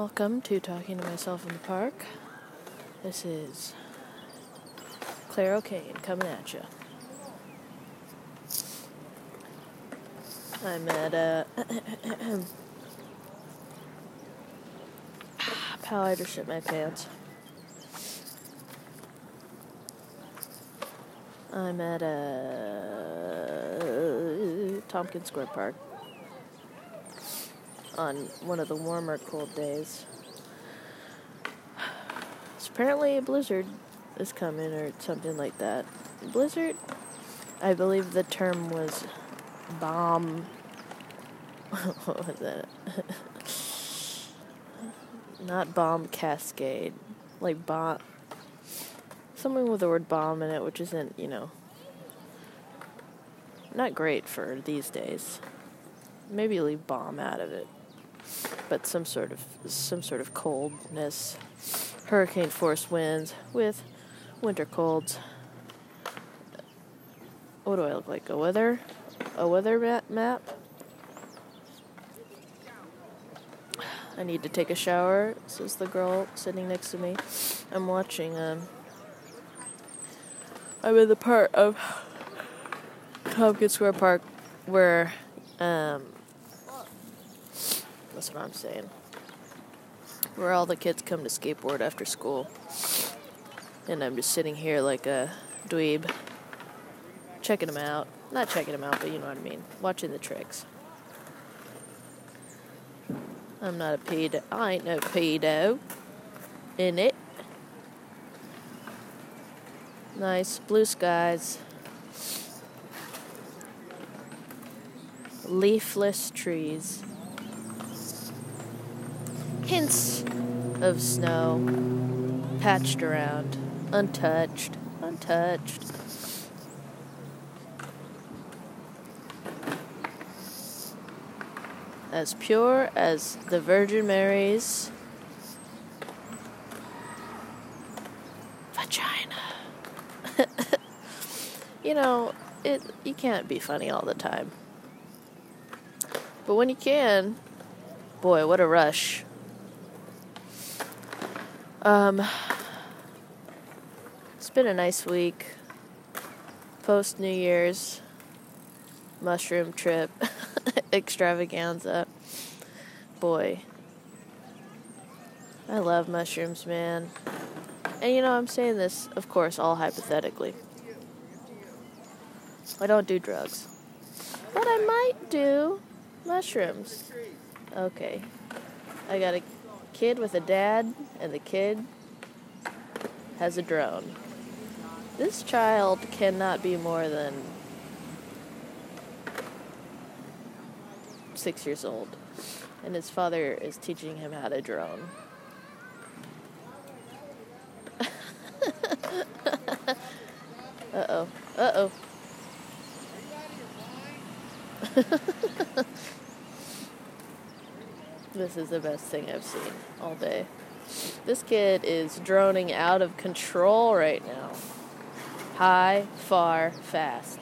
Welcome to Talking to Myself in the Park. This is Claire O'Kane coming at you. I'm at uh, Pal, I just shit my pants. I'm at uh, Tompkins Square Park on one of the warmer, cold days. So apparently a blizzard is coming or something like that. Blizzard, I believe the term was bomb. what was that? Not bomb cascade. Like bomb. Something with the word bomb in it, which isn't, you know, not great for these days. Maybe leave bomb out of it but some sort of some sort of coldness, hurricane force winds with winter colds. What do I look like? A weather, a weather map. I need to take a shower. Says the girl sitting next to me. I'm watching. Um, I'm in the part of Tompkins Square Park where um, that's what I'm saying. Where all the kids come to skateboard after school. And I'm just sitting here like a dweeb, checking them out. Not checking them out, but you know what I mean. Watching the tricks. I'm not a pedo. I ain't no pedo. In it. Nice blue skies. Leafless trees hints of snow patched around, untouched, untouched. As pure as the Virgin Mary's vagina. you know, it you can't be funny all the time. But when you can, boy, what a rush. Um, it's been a nice week. Post New Year's mushroom trip extravaganza. Boy, I love mushrooms, man. And you know, I'm saying this, of course, all hypothetically. I don't do drugs. But I might do mushrooms. Okay. I gotta kid with a dad, and the kid has a drone. This child cannot be more than six years old, and his father is teaching him how to drone. uh oh. Uh oh. This is the best thing I've seen all day. This kid is droning out of control right now. High, far, fast.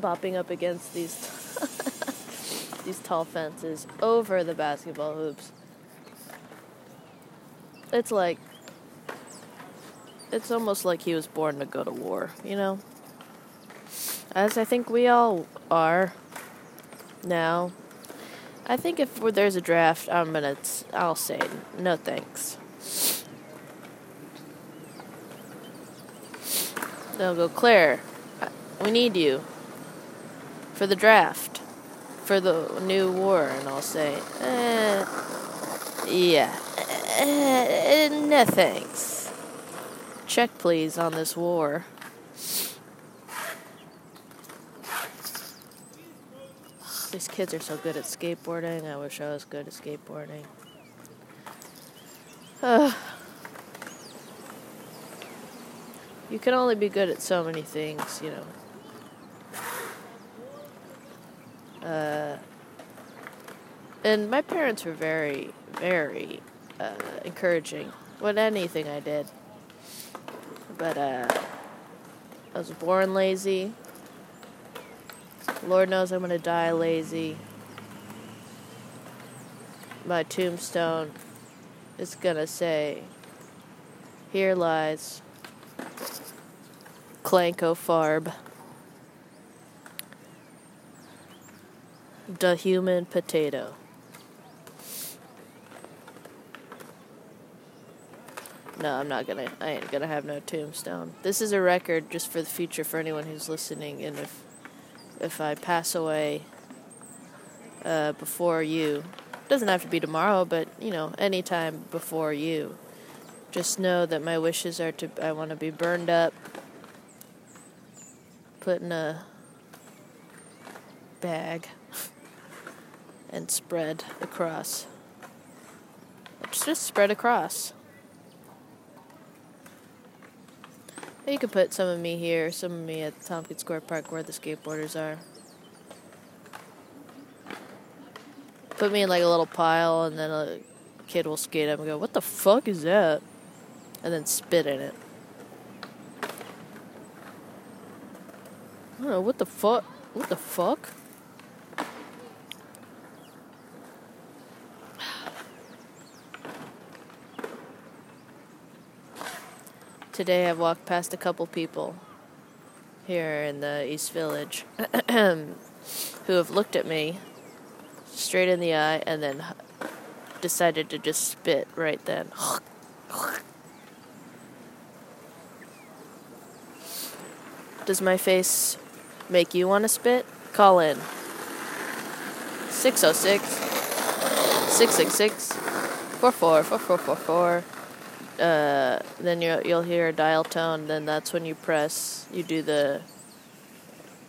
Bopping up against these these tall fences over the basketball hoops. It's like it's almost like he was born to go to war, you know? As I think we all are now. I think if there's a draft, I'm gonna. I'll say no thanks. They'll go, Claire. We need you for the draft, for the new war, and I'll say, eh, yeah, eh, no thanks. Check please on this war. These kids are so good at skateboarding. I wish I was good at skateboarding. You can only be good at so many things, you know. Uh, and my parents were very, very uh, encouraging with anything I did. But uh, I was born lazy Lord knows I'm gonna die lazy. My tombstone is gonna say, Here lies Clanko Farb. The human potato. No, I'm not gonna. I ain't gonna have no tombstone. This is a record just for the future for anyone who's listening. And if if I pass away uh, before you, doesn't have to be tomorrow, but you know, anytime before you, just know that my wishes are to. I want to be burned up, put in a bag, and spread across. Just spread across. You could put some of me here, some of me at the Tompkins Square Park where the skateboarders are. Put me in like a little pile, and then a kid will skate up and go, What the fuck is that? And then spit in it. I don't know, what the fuck? What the fuck? Today I've walked past a couple people here in the East Village who have looked at me straight in the eye and then decided to just spit right then. Does my face make you want to spit? Call in 606 666 444444 uh, then you'll you'll hear a dial tone. Then that's when you press. You do the.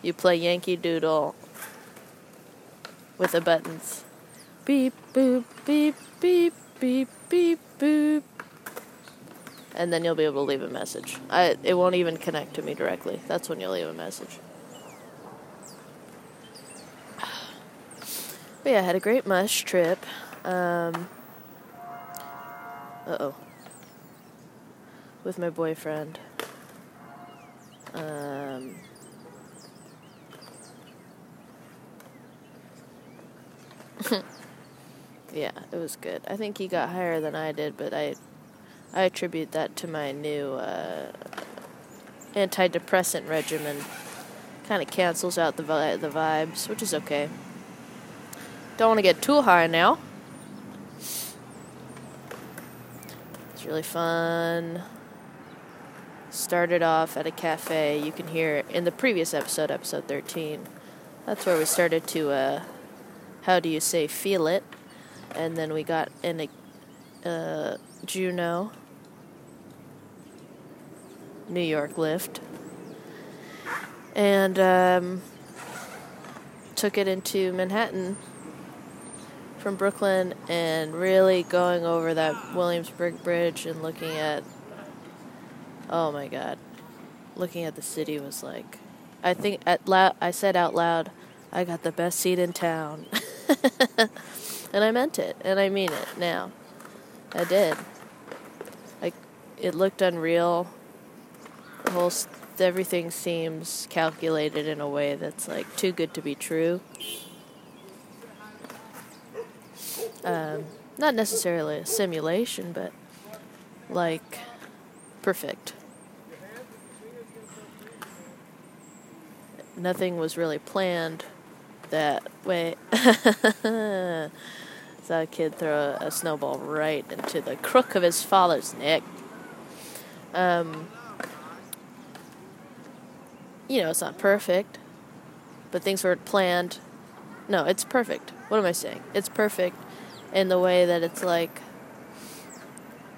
You play Yankee Doodle. With the buttons, beep boop beep beep beep beep boop. And then you'll be able to leave a message. I it won't even connect to me directly. That's when you'll leave a message. But yeah, I had a great mush trip. Um, uh oh with my boyfriend. Um, yeah, it was good. I think he got higher than I did, but I I attribute that to my new uh, antidepressant regimen. Kind of cancels out the vi- the vibes, which is okay. Don't want to get too high now. It's really fun started off at a cafe. You can hear in the previous episode, episode 13. That's where we started to, uh, how do you say, feel it. And then we got in a uh, Juno, New York lift. And um, took it into Manhattan from Brooklyn and really going over that Williamsburg Bridge and looking at Oh my god. Looking at the city was like I think at loud I said out loud, I got the best seat in town. and I meant it, and I mean it now. I did. Like it looked unreal. The whole everything seems calculated in a way that's like too good to be true. Um, not necessarily a simulation, but like perfect. Nothing was really planned that way. Saw a kid throw a, snowball right into the crook of his father's neck. Um, you know, it's not perfect, but things weren't planned. No, it's perfect. What am I saying? It's perfect in the way that it's like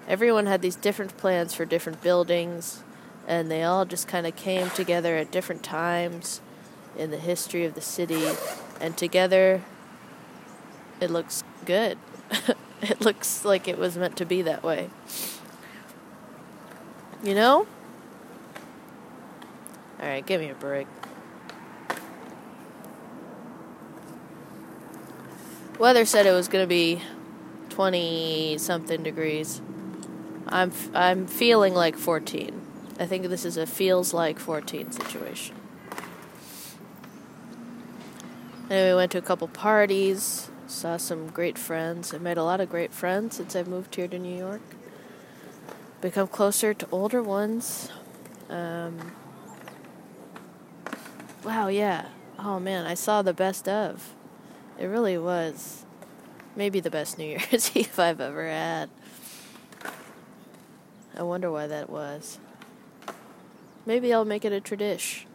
everyone had these different plans for different buildings, and they all just kind of came together at different times in the history of the city, and together it looks good. it looks like it was meant to be that way. You know? Alright, give me a break. Weather said it was going to be 20 something degrees. I'm f- I'm feeling like 14. I think this is a feels like 14 situation. And we went to a couple parties, saw some great friends. I made a lot of great friends since I moved here to New York. Become closer to older ones. Um, wow, yeah. Oh man, I saw the best of. It really was maybe the best New Year's Eve I've ever had. I wonder why that was. Maybe I'll make it a tradition.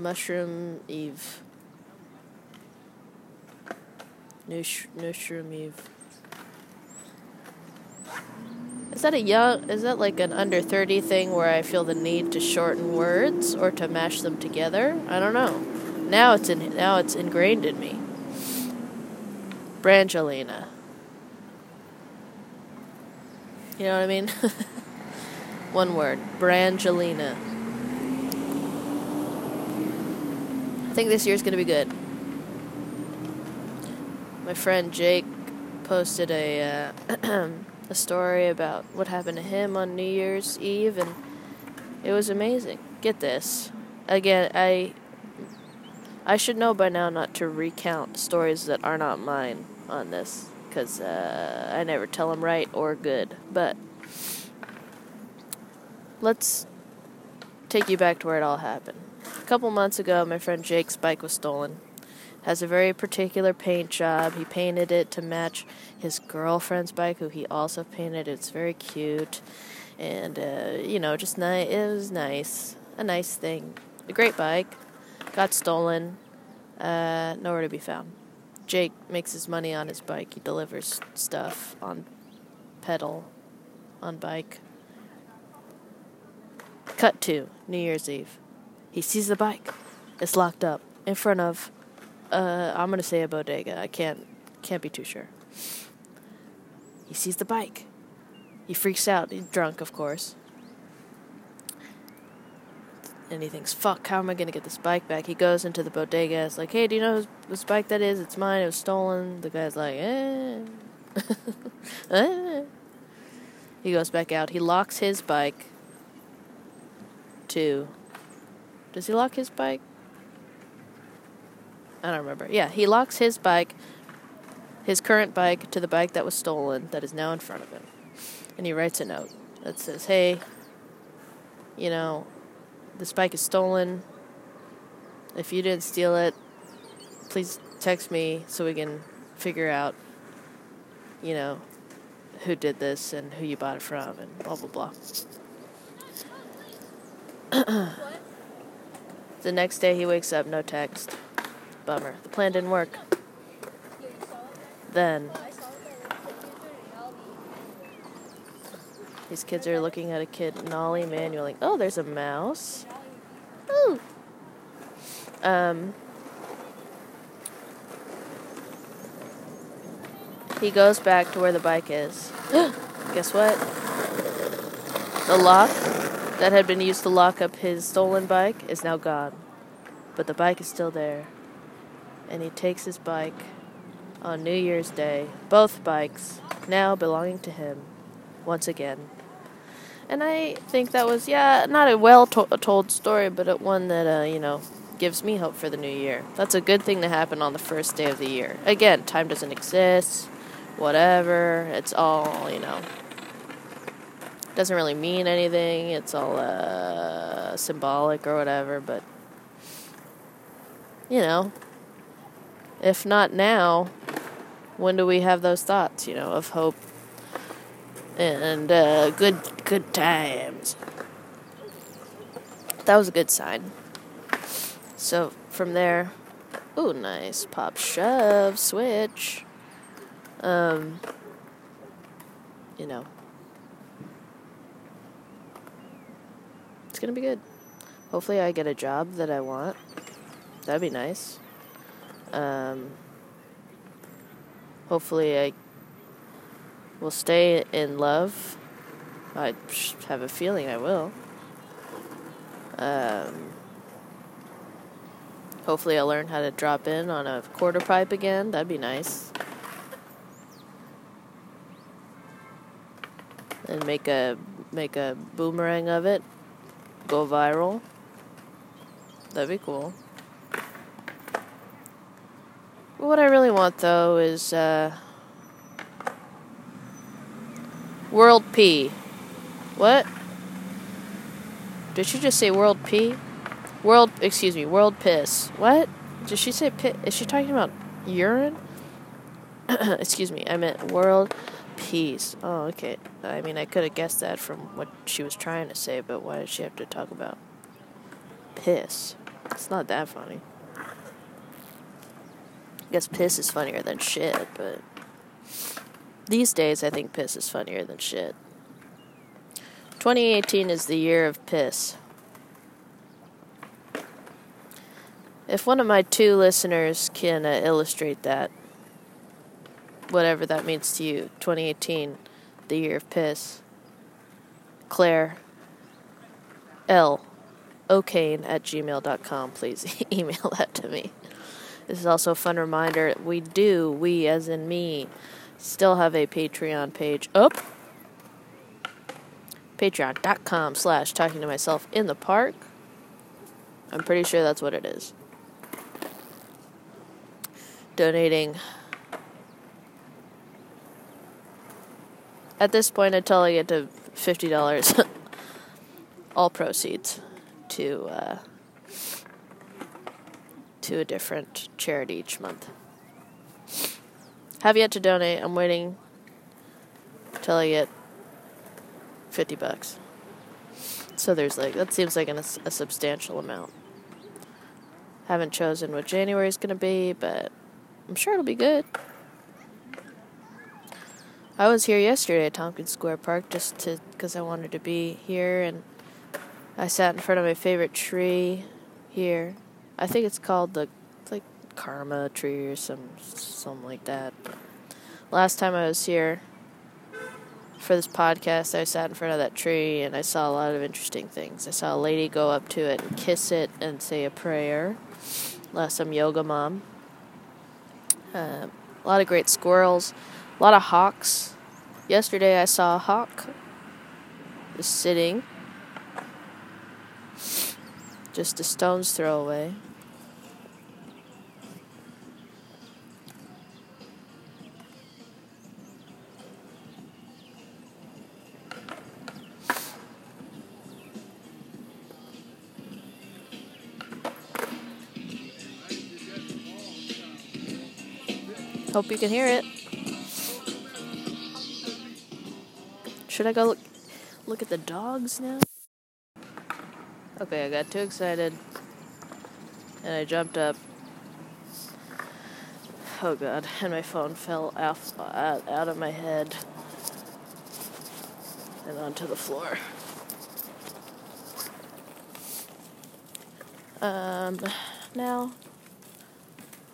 Mushroom Eve. Mushroom Eve. Is that a young? Is that like an under thirty thing where I feel the need to shorten words or to mash them together? I don't know. Now it's in. Now it's ingrained in me. Brangelina. You know what I mean? One word. Brangelina. Think this year's going to be good. My friend Jake posted a uh, a story about what happened to him on New Year's Eve and it was amazing. Get this. Again, I I should know by now not to recount stories that are not mine on this because uh, I never tell them right or good. But let's take you back to where it all happened. Couple months ago, my friend Jake's bike was stolen. Has a very particular paint job. He painted it to match his girlfriend's bike, who he also painted. It's very cute, and uh, you know, just nice. It was nice, a nice thing. A great bike. Got stolen. Uh, nowhere to be found. Jake makes his money on his bike. He delivers stuff on pedal, on bike. Cut to New Year's Eve. He sees the bike. It's locked up in front of. Uh, I'm gonna say a bodega. I can't can't be too sure. He sees the bike. He freaks out. He's drunk, of course. And he thinks, fuck, how am I to get this bike back? He goes into the bodega. It's like, hey, do you know whose, whose bike that is? It's mine. It was stolen. The guy's like, eh. eh. He goes back out. He locks his bike to. Does he lock his bike? I don't remember. Yeah, he locks his bike, his current bike, to the bike that was stolen that is now in front of him. And he writes a note that says, hey, you know, this bike is stolen. If you didn't steal it, please text me so we can figure out, you know, who did this and who you bought it from and blah, blah, blah. the next day he wakes up, no text. Bummer. The plan didn't work. Then These kids are looking at a kid nollie manually. Oh, there's a mouse. Ooh. Um. He goes back to where the bike is. Guess what? The lock that had been used to lock up his stolen bike is now gone. But the bike is still there. And he takes his bike on New Year's Day, both bikes now belonging to him once again. And I think that was, yeah, not a well to- told story, but one that, uh, you know, gives me hope for the new year. That's a good thing to happen on the first day of the year. Again, time doesn't exist, whatever. It's all, you know, doesn't really mean anything. It's all uh, symbolic or whatever, but, you know, if not now, when do we have those thoughts, you know, of hope and uh, good good times. That was a good sign. So from there, oh nice pop shove switch. Um, you know, it's gonna be good. Hopefully, I get a job that I want. That'd be nice. Um, hopefully, I will stay in love. I have a feeling I will. Um, hopefully, I'll learn how to drop in on a quarter pipe again. That'd be nice. And make a make a boomerang of it. Go viral. That'd be cool. What I really want though is uh, World P. What? Did she just say World P? World, excuse me, World Piss. What? Did she say piss? Is she talking about urine? excuse me, I meant World Peace. Oh, okay. I mean, I could have guessed that from what she was trying to say, but why did she have to talk about piss? It's not that funny. I guess piss is funnier than shit, but these days I think piss is funnier than shit. 2018 is the year of piss. If one of my two listeners can uh, illustrate that, whatever that means to you, 2018, the year of piss, Claire L. O'Kane at gmail.com, please email that to me. This is also a fun reminder we do, we as in me, still have a Patreon page up. Patreon.com slash talking to myself in the park. I'm pretty sure that's what it is. Donating at this point until I get to fifty dollars, all proceeds to uh, to a different charity each month. Have yet to donate. I'm waiting till I get fifty bucks. So there's like that seems like an, a substantial amount. Haven't chosen what January is going to be, but I'm sure it'll be good. I was here yesterday at Tompkins Square Park just to because I wanted to be here, and I sat in front of my favorite tree here. I think it's called the like Karma tree or some something like that. Last time I was here for this podcast, I sat in front of that tree and I saw a lot of interesting things. I saw a lady go up to it and kiss it and say a prayer. Last some yoga mom. Uh, a lot of great squirrels, a lot of hawks. Yesterday I saw a hawk just sitting just a stone's throw away. Hope you can hear it. Should I go look, look at the dogs now? Okay, I got too excited and I jumped up. Oh god, and my phone fell off, out, out of my head and onto the floor. Um, now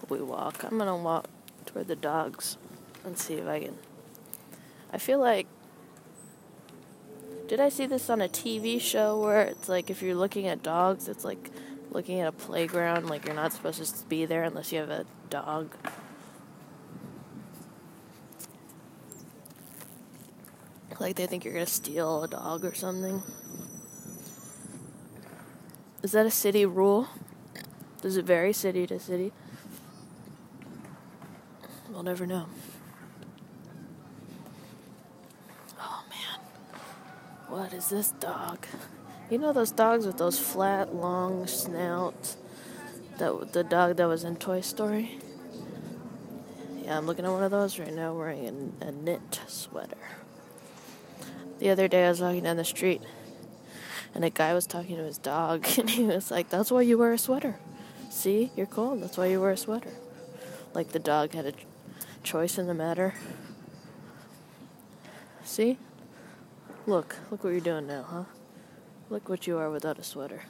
we walk. I'm gonna walk toward the dogs and see if I can. I feel like. Did I see this on a TV show where it's like if you're looking at dogs, it's like looking at a playground, like you're not supposed to be there unless you have a dog? Like they think you're gonna steal a dog or something. Is that a city rule? Does it vary city to city? We'll never know. Oh man. What is this dog? You know those dogs with those flat, long snouts? That the dog that was in Toy Story? Yeah, I'm looking at one of those right now wearing a, a knit sweater. The other day I was walking down the street and a guy was talking to his dog and he was like, That's why you wear a sweater. See, you're cold. That's why you wear a sweater. Like the dog had a choice in the matter. See? Look, look what you're doing now, huh? Look what you are without a sweater.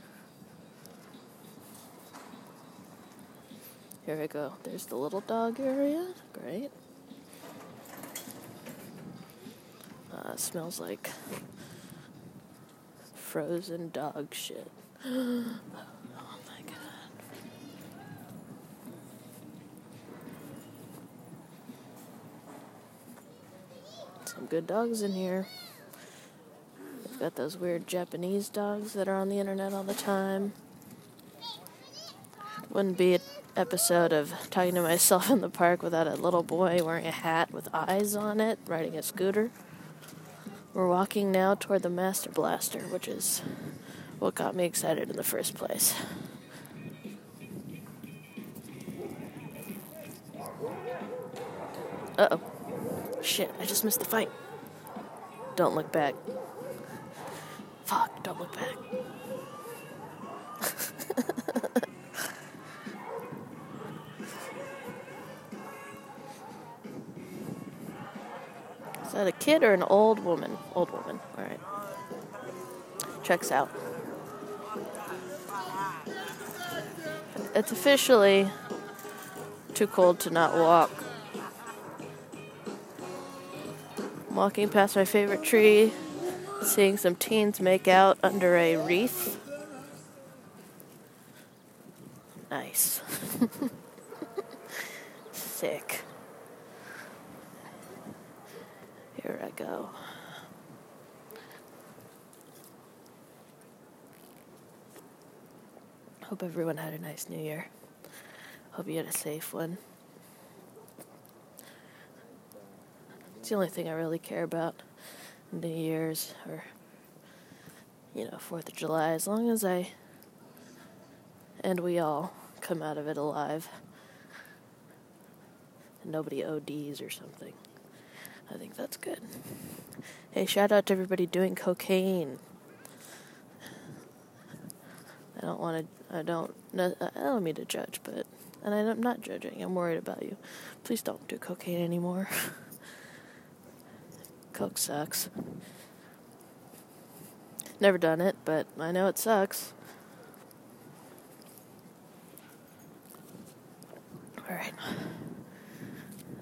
Here we go. There's the little dog area. Great. Uh, smells like frozen dog shit. Oh my god. Some good dogs in here. Got those weird Japanese dogs that are on the internet all the time. wouldn't be an episode of talking to myself in the park without a little boy wearing a hat with eyes on it, riding a scooter. We're walking now toward the Master Blaster, which is what got me excited in the first place. Uh oh. Shit, I just missed the fight. Don't look back. Don't look back. Is that a kid or an old woman? Old woman, alright. Checks out. It's officially too cold to not walk. I'm walking past my favorite tree, seeing some teens make out under a wreath. Nice. Sick. Here I go. Hope everyone had a nice new year. Hope you had a safe one. It's the only thing I really care about. New Year's or, you know, 4th of July. As long as I and we all come out of it alive. Nobody ODs or something. I think that's good. Hey, shout out to everybody doing cocaine. I don't want to. I don't. I don't mean to judge, but and I'm not judging. I'm worried about you. Please don't do cocaine anymore. Coke sucks. Never done it, but I know it sucks. Alright.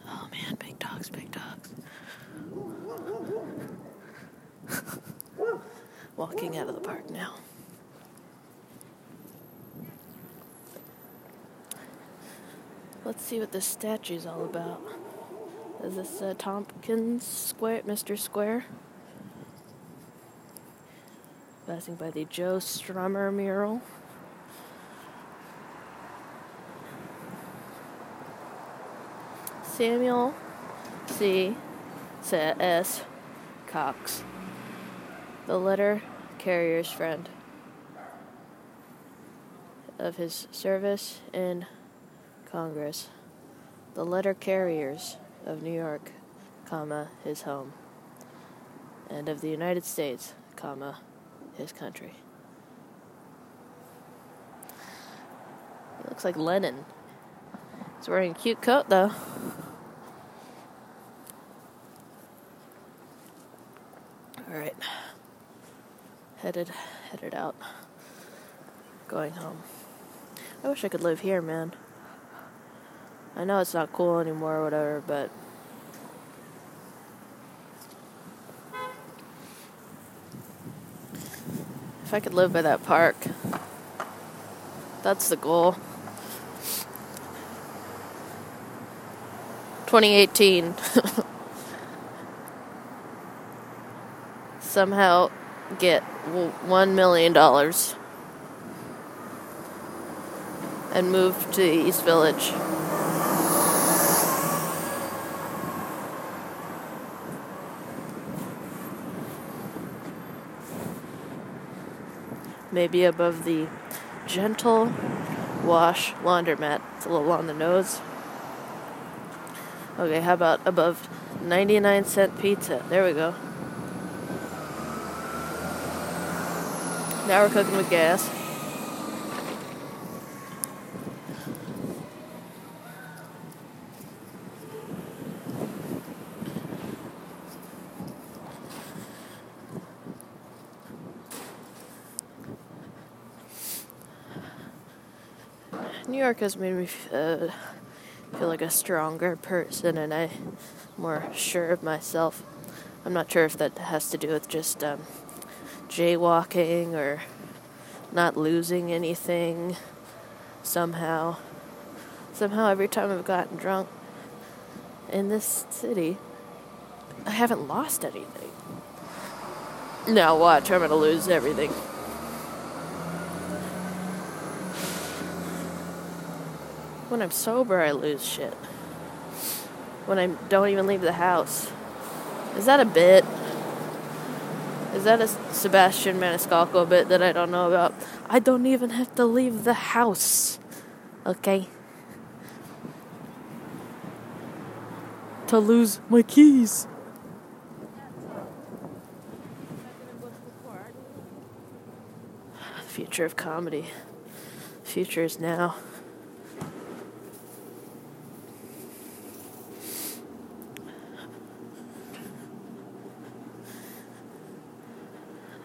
Oh man, big dogs, big dogs. Walking out of the park now. Let's see what this statue's all about. Is this uh, Tompkins Square, Mr. Square? Passing by the Joe Strummer mural. Samuel C. S. Cox, the letter carrier's friend of his service in Congress, the letter carriers of New York, comma, his home, and of the United States, comma, his country. He looks like Lenin. He's wearing a cute coat, though. All right, headed headed out, going home. I wish I could live here, man. I know it's not cool anymore or whatever, but if I could live by that park, that's the goal. 2018. Somehow get $1 million and move to East Village. Maybe above the gentle wash laundromat. It's a little on the nose. Okay, how about above 99 cent pizza? There we go. Now we're cooking with gas. Has made me uh, feel like a stronger person and I'm more sure of myself. I'm not sure if that has to do with just um, jaywalking or not losing anything somehow. Somehow, every time I've gotten drunk in this city, I haven't lost anything. Now, watch, I'm gonna lose everything. When I'm sober, I lose shit. When I don't even leave the house. Is that a bit? Is that a Sebastian Maniscalco bit that I don't know about? I don't even have to leave the house. Okay? To lose my keys. The Future of comedy. The Future is now.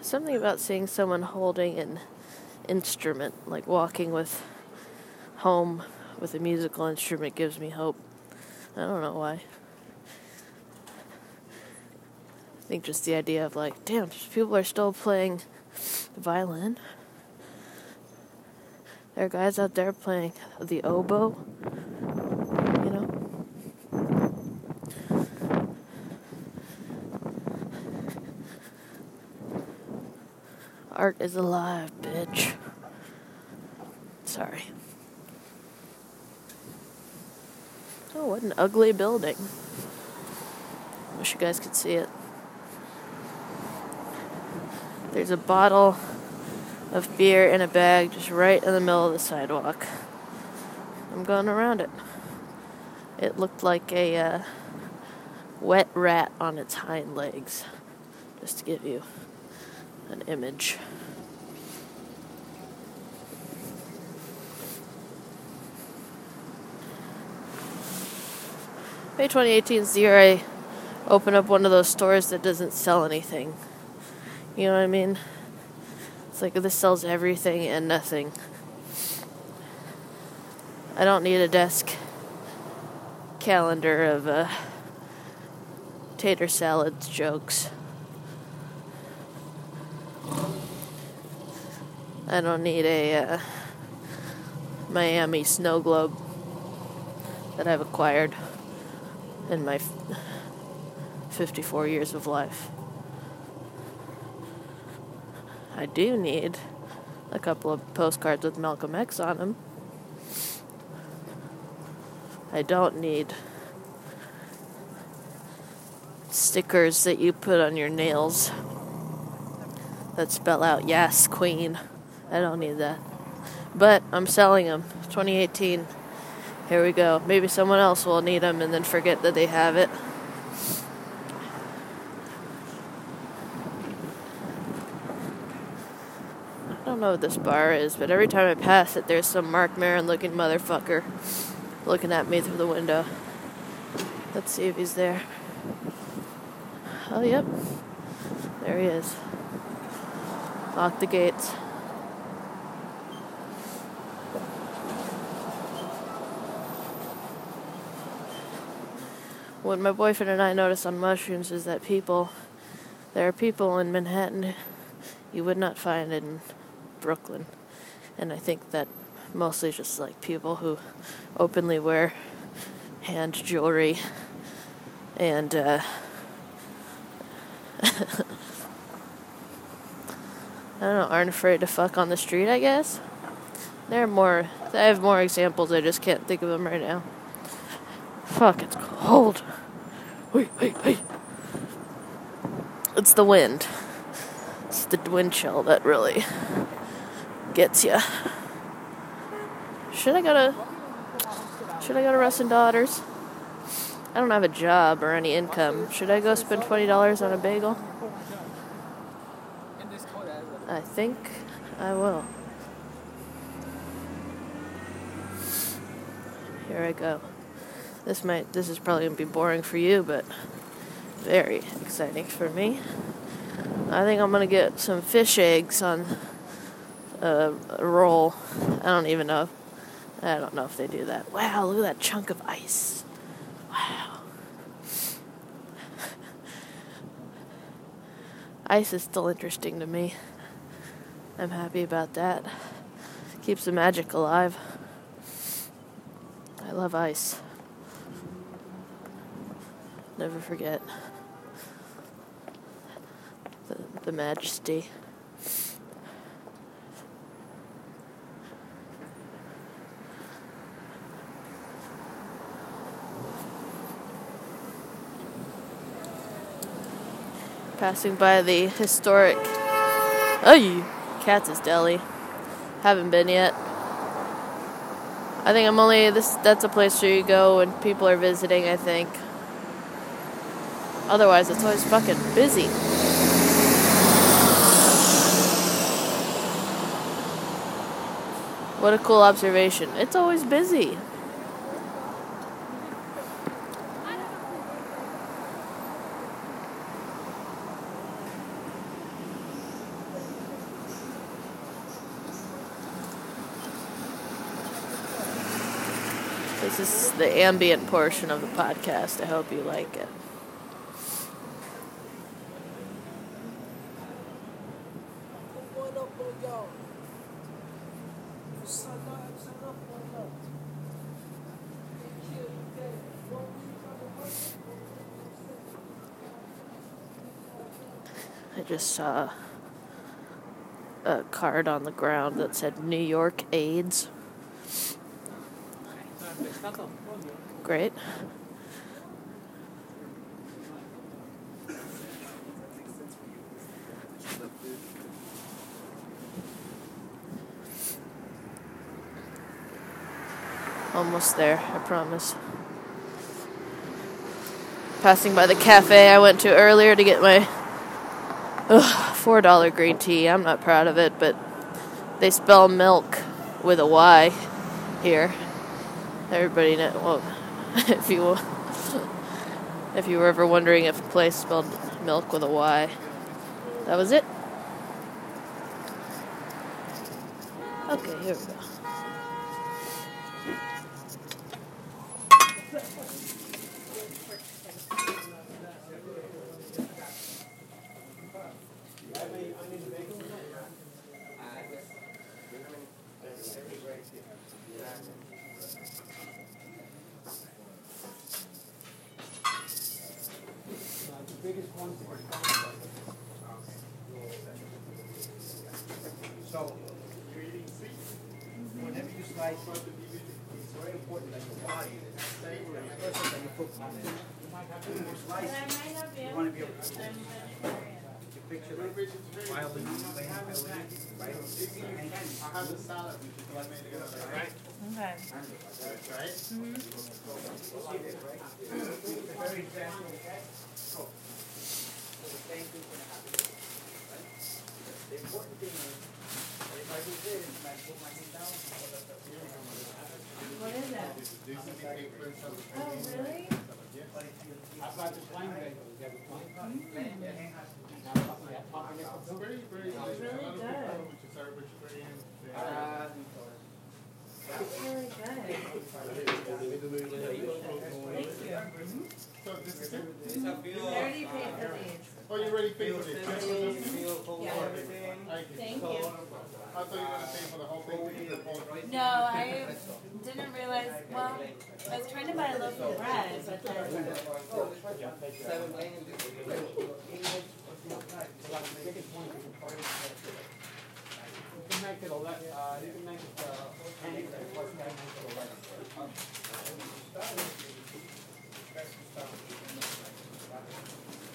Something about seeing someone holding an instrument, like walking with home with a musical instrument, gives me hope. I don't know why. I think just the idea of like, damn, people are still playing the violin. There are guys out there playing the oboe. You know? Art is alive, bitch. Sorry. Oh, what an ugly building. Wish you guys could see it. There's a bottle of beer in a bag just right in the middle of the sidewalk. I'm going around it. It looked like a uh, wet rat on its hind legs, just to give you an image. May 2018 is the year I open up one of those stores that doesn't sell anything. You know what I mean? It's like this sells everything and nothing. I don't need a desk calendar of uh, tater salads jokes. I don't need a uh, Miami snow globe that I've acquired in my 54 years of life. I do need a couple of postcards with Malcolm X on them. I don't need stickers that you put on your nails that spell out yes, queen. I don't need that. But I'm selling them. 2018. Here we go. Maybe someone else will need them and then forget that they have it. I don't know what this bar is, but every time I pass it, there's some Marc Maron looking motherfucker looking at me through the window. Let's see if he's there. Oh, yep. There he is. Lock the gates. What my boyfriend and I noticed on mushrooms is that people, there are people in Manhattan you would not find in Brooklyn. And I think that mostly just like people who openly wear hand jewelry and uh, I don't know, aren't afraid to fuck on the street, I guess. There are more, I have more examples, I just can't think of them right now. Fuck, it's cold. Wait, wait, wait. It's the wind. It's the wind chill that really gets you. Should I go to Should I go to Russ and Daughters? I don't have a job or any income. Should I go spend twenty dollars on a bagel? I think I will. Here I go. This might this is probably gonna be boring for you, but very exciting for me. I think I'm gonna get some fish eggs on a, a roll. I don't even know. I don't know if they do that. Wow, look at that chunk of ice. Wow. ice is still interesting to me. I'm happy about that. Keeps the magic alive. I love ice never forget the, the majesty. Passing by the historic Ay, Katz's Deli. Haven't been yet. I think I'm only this that's a place where you go when people are visiting, I think. Otherwise, it's always fucking busy. What a cool observation. It's always busy. This is the ambient portion of the podcast. I hope you like it. I just saw a card on the ground that said New York AIDS. Great. Almost there, I promise. Passing by the cafe I went to earlier to get my ugh, $4 green tea. I'm not proud of it, but they spell milk with a Y here. Everybody know. Well, if you if you were ever wondering if a place spelled milk with a Y, that was it. Okay, here we go. So, whenever you slice, it's very important that your body, first thing that you put on it. When you slice, you want to be able to to picture like violin, playing right? I have the salad which is made together, right? Okay. Right? Very fast. So, the same thing's gonna happen. Right? The important thing is, if I do this, if I put my hand down, What is it? These are the papers of the Oh, really? but if I've got the flame ready. You have the flame? your hand has to be. Now, yeah, pop it up. It's very, very nice. really A lot of good. people, Which is our, which is very, Uh, It's really good. Thank you. So this is it? I are you already for this. Thank you. I thought you were going to pay for the whole thing. No, I didn't realize. Well, I was trying to buy a loaf of bread, but then. Make it 11. Uh, you can make it uh, 10 plus 10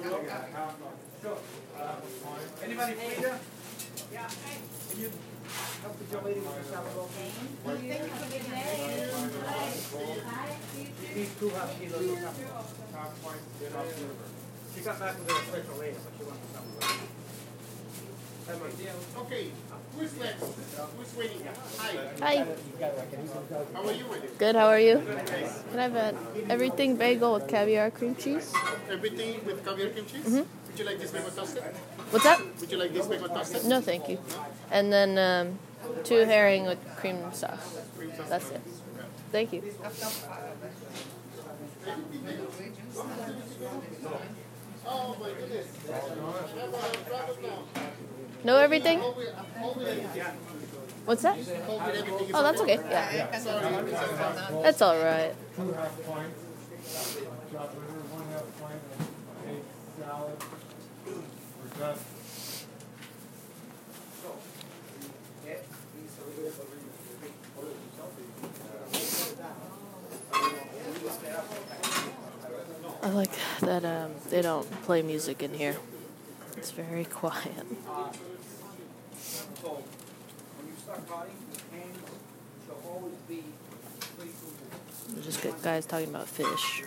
Sure. Uh, Anybody free there? Yeah. Can you help the young lady with the salad? Thank you. Have a good day. Bye. Bye. You too. These two have kilos of. She got back with her special later, but she wants some. Okay, who's next? Who's? Hi. How are you? Good, how are you? Can I have an everything bagel with caviar cream cheese? Everything with caviar cream cheese? Mm-hmm. Would you like this bagel toasted? What's that? Would you like this bagel toasted? No, thank you. And then um, two herring with cream sauce. That's it. Thank you. Oh my goodness. Know everything? What's that? Oh, that's okay. Yeah. That's all right. I like that um, they don't play music in here. It's very quiet. So when you start cutting, the hands shall always be. Just guys talking about fish.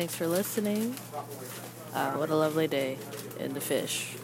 Thanks for listening. Uh, what a lovely day in the fish.